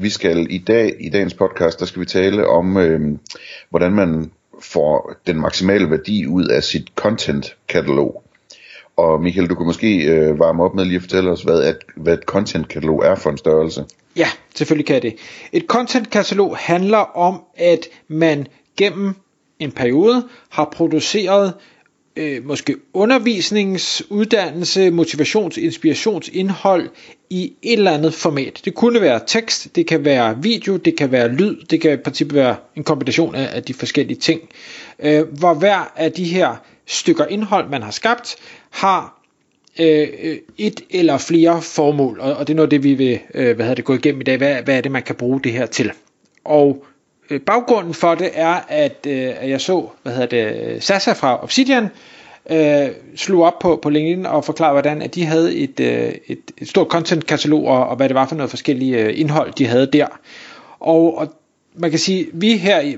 Vi skal i dag, i dagens podcast, der skal vi tale om, øh, hvordan man får den maksimale værdi ud af sit content-katalog. Og Michael, du kunne måske øh, varme op med lige at fortælle os, hvad, et, hvad et content-katalog er for en størrelse. Ja, selvfølgelig kan det. Et content-katalog handler om, at man gennem en periode har produceret øh, måske undervisningsuddannelse, motivations, inspirationsindhold i et eller andet format. Det kunne være tekst, det kan være video, det kan være lyd, det kan i princippet være en kombination af, af de forskellige ting. Øh, hvor hver af de her stykker indhold, man har skabt, har øh, øh et eller flere formål, og, og det er noget af det, vi vil øh, hvad det, gå igennem i dag. Hvad, hvad er det, man kan bruge det her til? Og Øh, baggrunden for det er, at, øh, at jeg så, hvad hedder det, Sasa fra Obsidian, øh, slog op på, på LinkedIn og forklarede, hvordan at de havde et, øh, et, et stort content-katalog, og, og hvad det var for noget forskellige øh, indhold, de havde der. Og, og man kan sige, vi her i,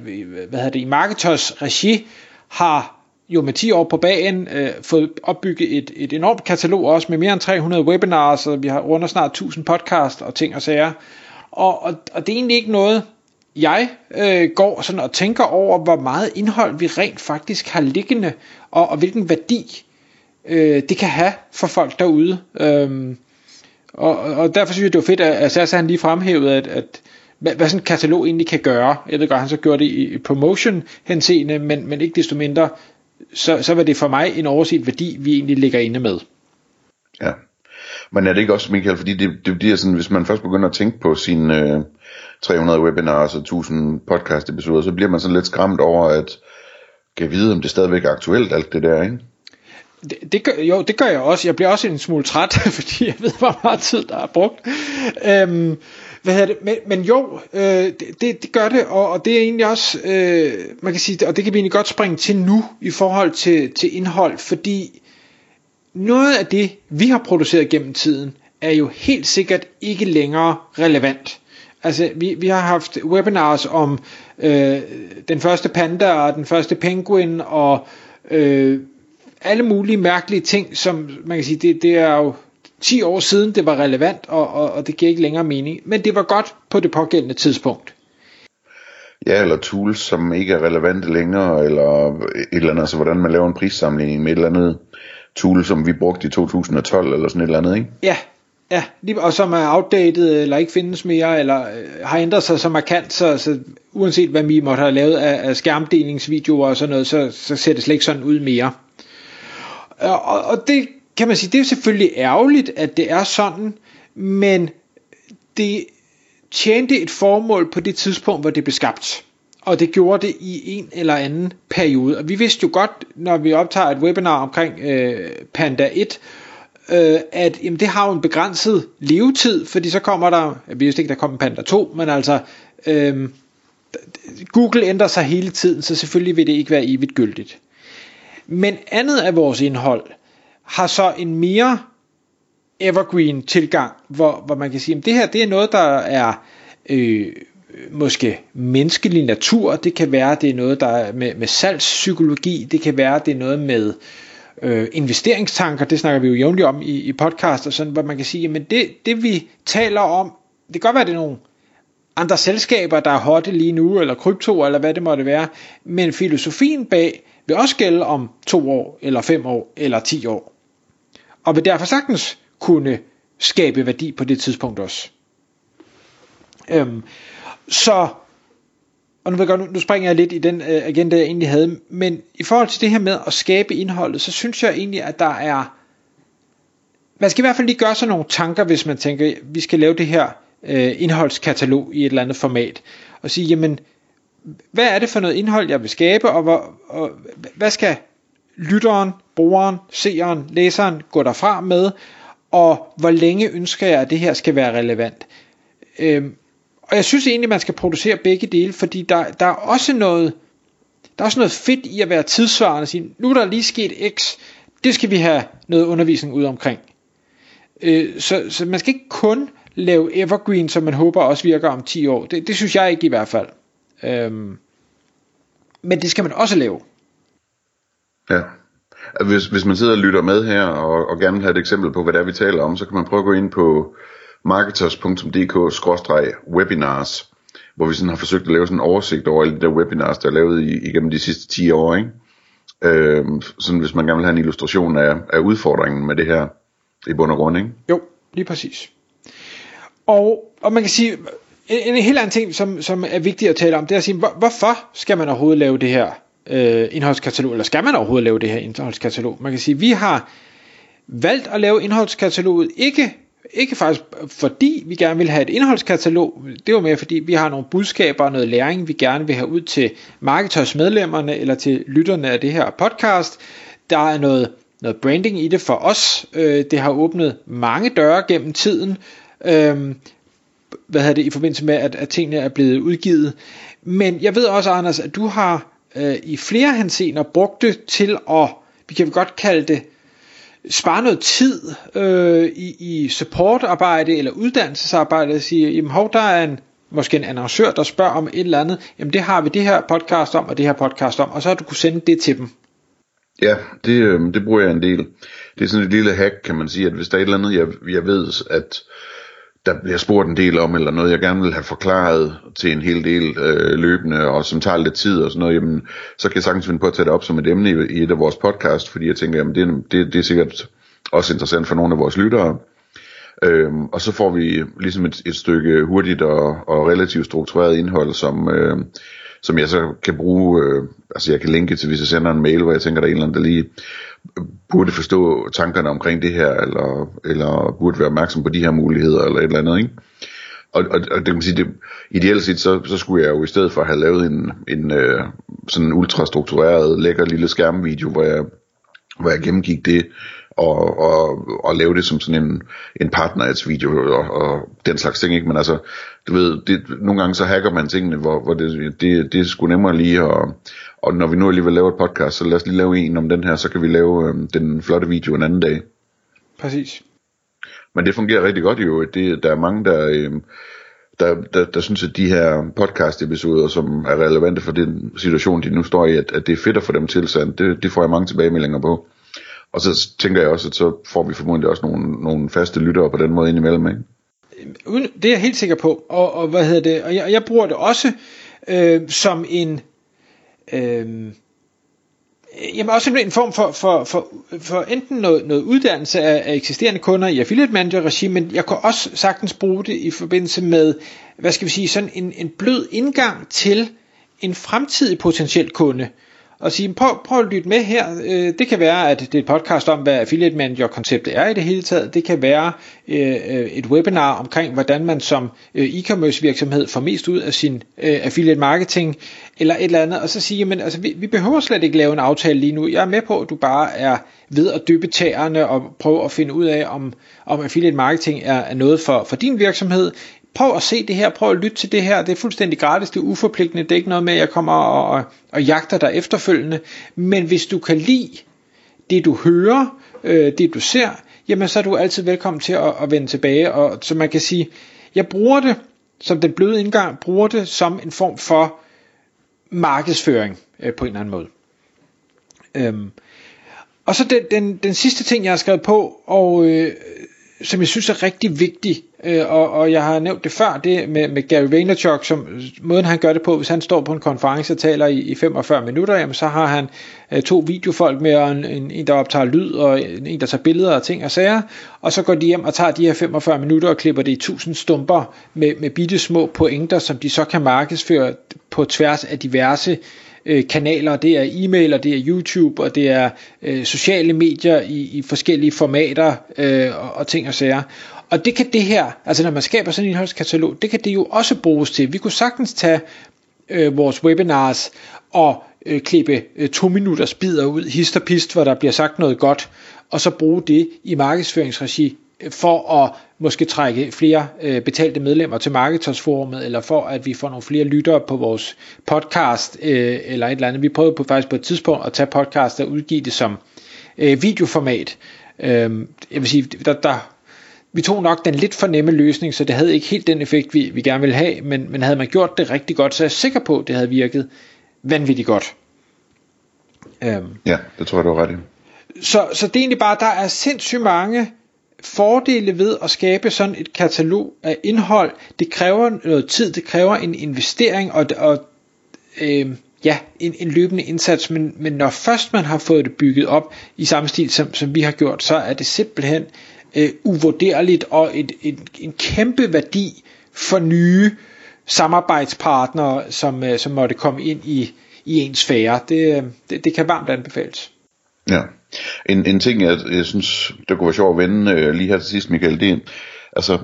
hvad hedder det, i Marketers regi har jo med 10 år på bagen øh, fået opbygget et, et enormt katalog også med mere end 300 webinars, og vi har rundt snart 1000 podcast og ting og sager. Og, og, og det er egentlig ikke noget, jeg øh, går sådan og tænker over, hvor meget indhold vi rent faktisk har liggende, og, og hvilken værdi øh, det kan have for folk derude. Øhm, og, og derfor synes jeg, det var fedt, at Sasa han lige fremhævede, at, at hvad, hvad sådan en katalog egentlig kan gøre. Jeg ved godt, han så gjorde det i promotion henseende, men, men ikke desto mindre, så, så var det for mig en overset værdi, vi egentlig ligger inde med. Ja, men er det ikke også, Michael, fordi det, det bliver sådan, hvis man først begynder at tænke på sine øh, 300 webinars og 1000 podcast episoder, så bliver man sådan lidt skræmt over, at kan vide, om det stadigvæk er aktuelt, alt det der, ikke? Det, det gør, jo, det gør jeg også. Jeg bliver også en smule træt, fordi jeg ved, hvor meget tid der er brugt. Øhm, hvad hedder det? Men, men jo, øh, det, det gør det, og, og det er egentlig også, øh, man kan sige, og det kan vi egentlig godt springe til nu i forhold til, til indhold, fordi noget af det, vi har produceret gennem tiden, er jo helt sikkert ikke længere relevant. Altså, vi, vi har haft webinars om øh, den første panda og den første penguin og øh, alle mulige mærkelige ting, som man kan sige, det, det er jo 10 år siden, det var relevant, og, og, og det giver ikke længere mening. Men det var godt på det pågældende tidspunkt. Ja, eller tools, som ikke er relevante længere, eller et eller andet, altså hvordan man laver en prissammenligning med et eller andet tool, som vi brugte i 2012, eller sådan et eller andet, ikke? Ja, Ja, og som er outdated, eller ikke findes mere, eller øh, har ændret sig så markant, så, så uanset hvad vi måtte have lavet af, af skærmdelingsvideoer og sådan noget, så, så ser det slet ikke sådan ud mere. Øh, og, og det kan man sige, det er selvfølgelig ærgerligt, at det er sådan, men det tjente et formål på det tidspunkt, hvor det blev skabt. Og det gjorde det i en eller anden periode. Og vi vidste jo godt, når vi optager et webinar omkring øh, Panda 1, øh, at jamen, det har jo en begrænset levetid, fordi så kommer der, jeg vidste ikke, der kommer Panda 2, men altså, øh, Google ændrer sig hele tiden, så selvfølgelig vil det ikke være evigt gyldigt. Men andet af vores indhold har så en mere evergreen tilgang, hvor, hvor man kan sige, at det her det er noget, der er øh, måske menneskelig natur, det kan være, det er noget, der er med, med salgspsykologi, det kan være, det er noget med øh, investeringstanker, det snakker vi jo jævnligt om i, i podcast og sådan, hvor man kan sige, men det, det vi taler om, det kan godt være, det er nogle andre selskaber, der er hotte lige nu, eller krypto, eller hvad det måtte være, men filosofien bag vil også gælde om to år, eller fem år, eller ti år. Og vil derfor sagtens kunne skabe værdi på det tidspunkt også. Øhm, så og nu, ved jeg godt, nu springer jeg lidt i den øh, agenda, jeg egentlig havde, men i forhold til det her med at skabe indholdet, så synes jeg egentlig, at der er, man skal i hvert fald lige gøre sig nogle tanker, hvis man tænker, vi skal lave det her øh, indholdskatalog i et eller andet format, og sige, jamen, hvad er det for noget indhold, jeg vil skabe, og, hvor, og hvad skal lytteren, brugeren, seeren, læseren gå derfra med, og hvor længe ønsker jeg, at det her skal være relevant. Øhm, og jeg synes egentlig, man skal producere begge dele, fordi der, der er også noget, der er også noget fedt i at være tidsvarende og sige, nu er der lige sket X, det skal vi have noget undervisning ud omkring. Øh, så, så man skal ikke kun lave evergreen, som man håber også virker om 10 år. Det, det synes jeg ikke i hvert fald. Øhm, men det skal man også lave. Ja. Hvis, hvis man sidder og lytter med her, og, og gerne vil have et eksempel på, hvad det er, vi taler om, så kan man prøve at gå ind på marketers.dk-webinars, hvor vi sådan har forsøgt at lave sådan en oversigt over alle de der webinars, der er lavet i, igennem de sidste 10 år. Ikke? Øhm, sådan hvis man gerne vil have en illustration af, af udfordringen med det her i bund og grund. Ikke? Jo, lige præcis. Og, og man kan sige, en, en helt anden ting, som, som er vigtigt at tale om, det er at sige, hvor, hvorfor skal man overhovedet lave det her øh, indholdskatalog, eller skal man overhovedet lave det her indholdskatalog? Man kan sige, vi har valgt at lave indholdskataloget, ikke ikke faktisk fordi vi gerne vil have et indholdskatalog, det var mere fordi vi har nogle budskaber og noget læring, vi gerne vil have ud til marketersmedlemmerne eller til lytterne af det her podcast. Der er noget, noget branding i det for os. Øh, det har åbnet mange døre gennem tiden. Øhm, hvad hedder det, i forbindelse med, at, at tingene er blevet udgivet. Men jeg ved også, Anders, at du har øh, i flere henseender brugt det til at, vi kan godt kalde det, spare noget tid øh, i, i supportarbejde eller uddannelsesarbejde og sige, jamen hov, der er en, måske en annoncør, der spørger om et eller andet, jamen det har vi det her podcast om, og det her podcast om, og så har du kunne sende det til dem. Ja, det, øh, det bruger jeg en del. Det er sådan et lille hack, kan man sige, at hvis der er et eller andet, jeg, jeg ved, at der bliver spurgt en del om, eller noget jeg gerne vil have forklaret til en hel del øh, løbende, og som tager lidt tid og sådan noget, jamen, så kan jeg sagtens finde på at tage det op som et emne i, i et af vores podcast, fordi jeg tænker, jamen, det, det, det er sikkert også interessant for nogle af vores lyttere. Øhm, og så får vi ligesom et, et stykke hurtigt og, og relativt struktureret indhold, som, øh, som jeg så kan bruge, øh, altså jeg kan linke til, hvis jeg sender en mail, hvor jeg tænker, der er en eller anden, der lige burde forstå tankerne omkring det her, eller, eller burde være opmærksom på de her muligheder, eller et eller andet, ikke? Og, og, og det kan man sige, det, ideelt set, så, så skulle jeg jo i stedet for have lavet en, en øh, sådan en ultrastruktureret, lækker lille skærmvideo, hvor jeg, hvor jeg gennemgik det, og, og, og lave det som sådan en, en partnerhedsvideo og, og den slags ting, ikke? Men altså, du ved, det, nogle gange så hacker man tingene, hvor, hvor det, det, det er sgu nemmere lige at, og når vi nu alligevel laver et podcast, så lad os lige lave en om den her, så kan vi lave øh, den flotte video en anden dag. Præcis. Men det fungerer rigtig godt jo. Det, der er mange, der, øh, der, der, der synes, at de her podcast-episoder, som er relevante for den situation, de nu står i, at, at det er fedt at få dem tilsendt. Det, det får jeg mange tilbagemeldinger på. Og så tænker jeg også, at så får vi formodentlig også nogle, nogle faste lyttere på den måde indimellem, ikke? Det er jeg helt sikker på. Og, og hvad hedder det? Og jeg, jeg bruger det også øh, som en øh, jamen også en form for, for, for, for enten noget, noget uddannelse af, af eksisterende kunder i affiliate manager regi, men jeg kan også sagtens bruge det i forbindelse med, hvad skal vi sige, sådan en, en blød indgang til en fremtidig potentiel kunde og sige, prøv, prøv at lytte med her. Øh, det kan være, at det er et podcast om, hvad affiliate manager konceptet er i det hele taget. Det kan være øh, et webinar omkring, hvordan man som øh, e-commerce virksomhed får mest ud af sin øh, affiliate marketing, eller et eller andet. Og så sige, men altså, vi, vi behøver slet ikke lave en aftale lige nu. Jeg er med på, at du bare er ved at dyppe tæerne og prøve at finde ud af, om, om affiliate marketing er, er noget for, for din virksomhed, prøv at se det her, prøv at lytte til det her, det er fuldstændig gratis, det er uforpligtende, det er ikke noget med, at jeg kommer og, og, og jagter dig efterfølgende, men hvis du kan lide det du hører, øh, det du ser, jamen så er du altid velkommen til at, at vende tilbage, og så man kan sige, jeg bruger det som den bløde indgang, bruger det som en form for markedsføring øh, på en eller anden måde. Øhm, og så den, den, den sidste ting, jeg har skrevet på, og øh, som jeg synes er rigtig vigtig, øh, og, og jeg har nævnt det før, det med, med Gary Vaynerchuk, som måden han gør det på, hvis han står på en konference og taler i, i 45 minutter, jamen, så har han øh, to videofolk med, og en, en, en, der optager lyd, og en, der tager billeder og ting og sager, og så går de hjem og tager de her 45 minutter og klipper det i tusind stumper med, med bitte små pointer, som de så kan markedsføre på tværs af diverse øh, Øh, kanaler, det er e-mail, og det er YouTube, og det er øh, sociale medier i, i forskellige formater øh, og, og ting og sager. Og det kan det her, altså når man skaber sådan en indholdskatalog, det kan det jo også bruges til. Vi kunne sagtens tage øh, vores webinars og øh, klippe øh, to minutters bidder ud, hist og pist, hvor der bliver sagt noget godt, og så bruge det i markedsføringsregi for at måske trække flere øh, betalte medlemmer til Marketorsforumet, eller for at vi får nogle flere lyttere på vores podcast, øh, eller et eller andet. Vi prøvede på faktisk på et tidspunkt at tage podcast og udgive det som øh, videoformat. Øh, jeg vil sige, der, der, vi tog nok den lidt for nemme løsning, så det havde ikke helt den effekt, vi, vi gerne ville have, men, men havde man gjort det rigtig godt, så er jeg sikker på, at det havde virket vanvittigt godt. Øhm. Ja, det tror jeg, du har ret i. Så, så det er egentlig bare, der er sindssygt mange fordele ved at skabe sådan et katalog af indhold. Det kræver noget tid, det kræver en investering og, og øh, ja, en, en løbende indsats, men, men når først man har fået det bygget op i samme stil, som, som vi har gjort, så er det simpelthen øh, uvurderligt og et, et, en kæmpe værdi for nye samarbejdspartnere, som, øh, som måtte komme ind i, i ens sfære. Det, øh, det, det kan varmt anbefales. Ja. En, en ting, jeg, jeg synes, der kunne være sjovt at vende øh, lige her til sidst, Michael, det er, altså,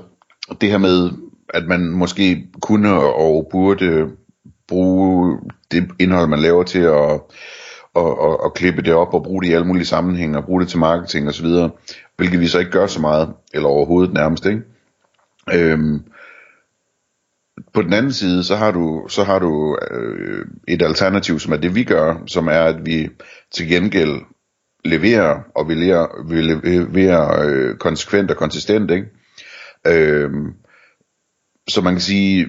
det her med, at man måske kunne og burde bruge det indhold, man laver til at, og, og, og klippe det op og bruge det i alle mulige sammenhænge og bruge det til marketing osv., hvilket vi så ikke gør så meget, eller overhovedet nærmest, ikke? Øhm, på den anden side, så har du, så har du øh, et alternativ, som er det vi gør, som er, at vi til gengæld leverer, og vi leverer, vi leverer øh, konsekvent og konsistent, ikke? Øh, så man kan sige,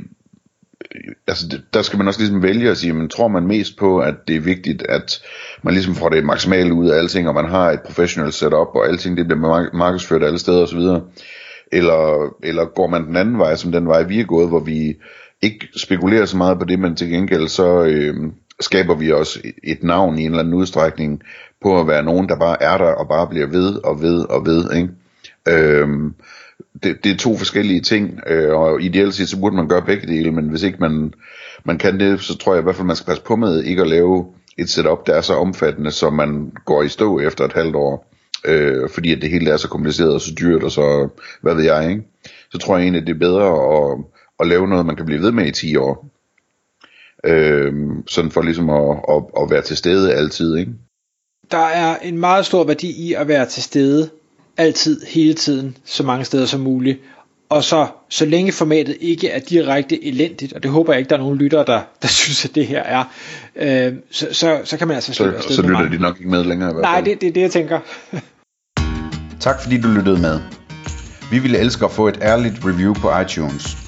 øh, altså der skal man også ligesom vælge at sige, men tror man mest på, at det er vigtigt, at man ligesom får det maksimale ud af alting, og man har et professionelt setup, og alting det bliver markedsført alle steder osv., eller, eller går man den anden vej, som den vej vi er gået, hvor vi ikke spekulerer så meget på det, men til gengæld så øh, skaber vi også et navn i en eller anden udstrækning på at være nogen, der bare er der og bare bliver ved og ved og ved. Ikke? Øhm, det, det er to forskellige ting, øh, og ideelt set så burde man gøre begge dele, men hvis ikke man, man kan det, så tror jeg i hvert fald, man skal passe på med ikke at lave et setup, der er så omfattende, som man går i stå efter et halvt år, øh, fordi at det hele er så kompliceret og så dyrt, og så, hvad ved jeg, ikke? Så tror jeg egentlig, det er bedre at, at lave noget, man kan blive ved med i 10 år. Øh, sådan for ligesom at, at, at være til stede altid, ikke? Der er en meget stor værdi i at være til stede altid, hele tiden, så mange steder som muligt. Og så, så længe formatet ikke er direkte elendigt, og det håber jeg ikke, der er nogen lyttere, der, der synes, at det her er, øh, så, så, så kan man altså slippe afsted Så, så lytter de nok ikke med længere i hvert fald. Nej, det, det er det, jeg tænker. tak fordi du lyttede med. Vi ville elske at få et ærligt review på iTunes.